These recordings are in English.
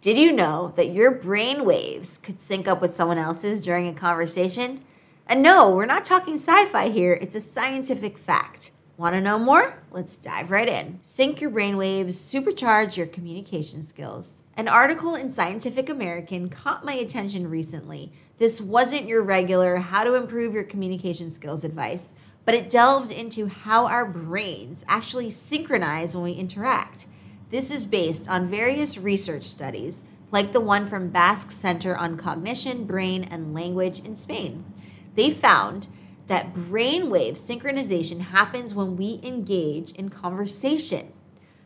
Did you know that your brain waves could sync up with someone else's during a conversation? And no, we're not talking sci fi here, it's a scientific fact. Want to know more? Let's dive right in. Sync your brainwaves, supercharge your communication skills. An article in Scientific American caught my attention recently. This wasn't your regular how to improve your communication skills advice, but it delved into how our brains actually synchronize when we interact. This is based on various research studies, like the one from Basque Center on Cognition, Brain, and Language in Spain. They found that brainwave synchronization happens when we engage in conversation.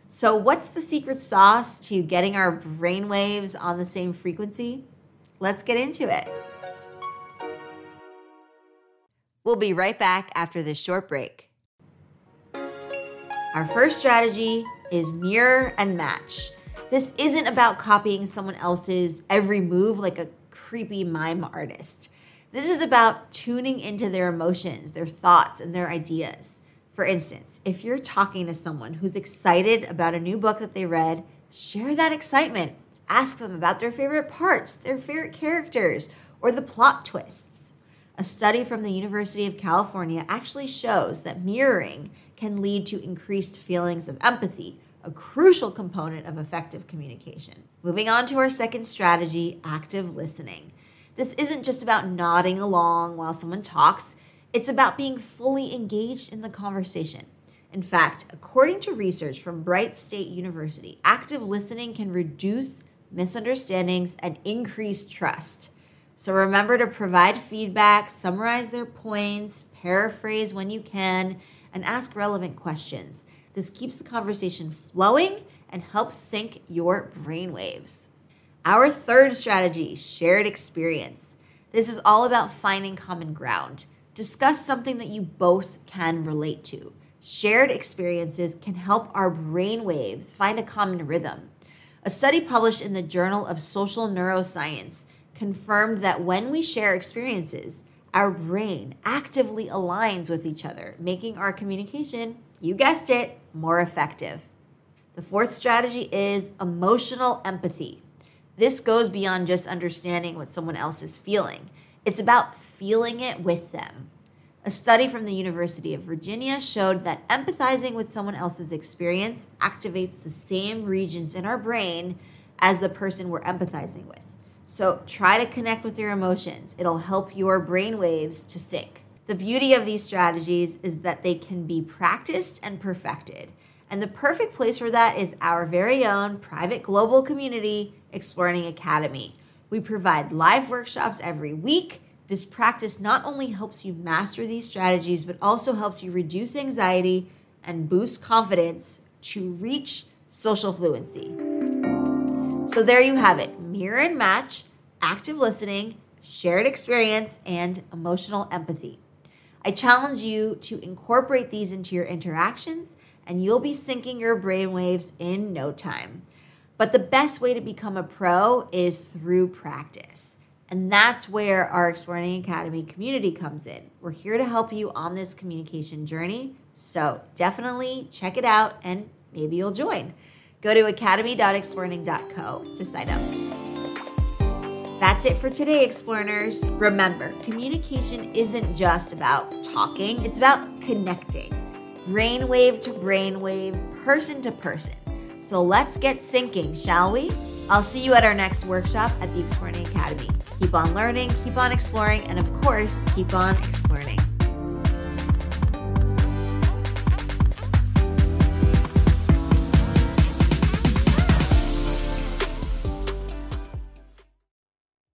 So, what's the secret sauce to getting our brainwaves on the same frequency? Let's get into it. We'll be right back after this short break. Our first strategy is mirror and match. This isn't about copying someone else's every move like a creepy mime artist. This is about tuning into their emotions, their thoughts, and their ideas. For instance, if you're talking to someone who's excited about a new book that they read, share that excitement. Ask them about their favorite parts, their favorite characters, or the plot twists. A study from the University of California actually shows that mirroring can lead to increased feelings of empathy, a crucial component of effective communication. Moving on to our second strategy active listening. This isn't just about nodding along while someone talks, it's about being fully engaged in the conversation. In fact, according to research from Bright State University, active listening can reduce misunderstandings and increase trust. So remember to provide feedback, summarize their points, paraphrase when you can, and ask relevant questions. This keeps the conversation flowing and helps sync your brainwaves. Our third strategy shared experience. This is all about finding common ground. Discuss something that you both can relate to. Shared experiences can help our brainwaves find a common rhythm. A study published in the Journal of Social Neuroscience confirmed that when we share experiences, our brain actively aligns with each other, making our communication, you guessed it, more effective. The fourth strategy is emotional empathy. This goes beyond just understanding what someone else is feeling, it's about feeling it with them. A study from the University of Virginia showed that empathizing with someone else's experience activates the same regions in our brain as the person we're empathizing with. So try to connect with your emotions. It'll help your brain waves to sync. The beauty of these strategies is that they can be practiced and perfected. And the perfect place for that is our very own private global community, Explearning Academy. We provide live workshops every week. This practice not only helps you master these strategies, but also helps you reduce anxiety and boost confidence to reach social fluency. So, there you have it mirror and match, active listening, shared experience, and emotional empathy. I challenge you to incorporate these into your interactions and you'll be syncing your brainwaves in no time. But the best way to become a pro is through practice. And that's where our Explearning Academy community comes in. We're here to help you on this communication journey. So definitely check it out and maybe you'll join. Go to academy.explearning.co to sign up. That's it for today, Explearners. Remember, communication isn't just about talking, it's about connecting brainwave to brainwave, person to person. So let's get syncing, shall we? I'll see you at our next workshop at the Explearning Academy. Keep on learning, keep on exploring, and of course, keep on explearning.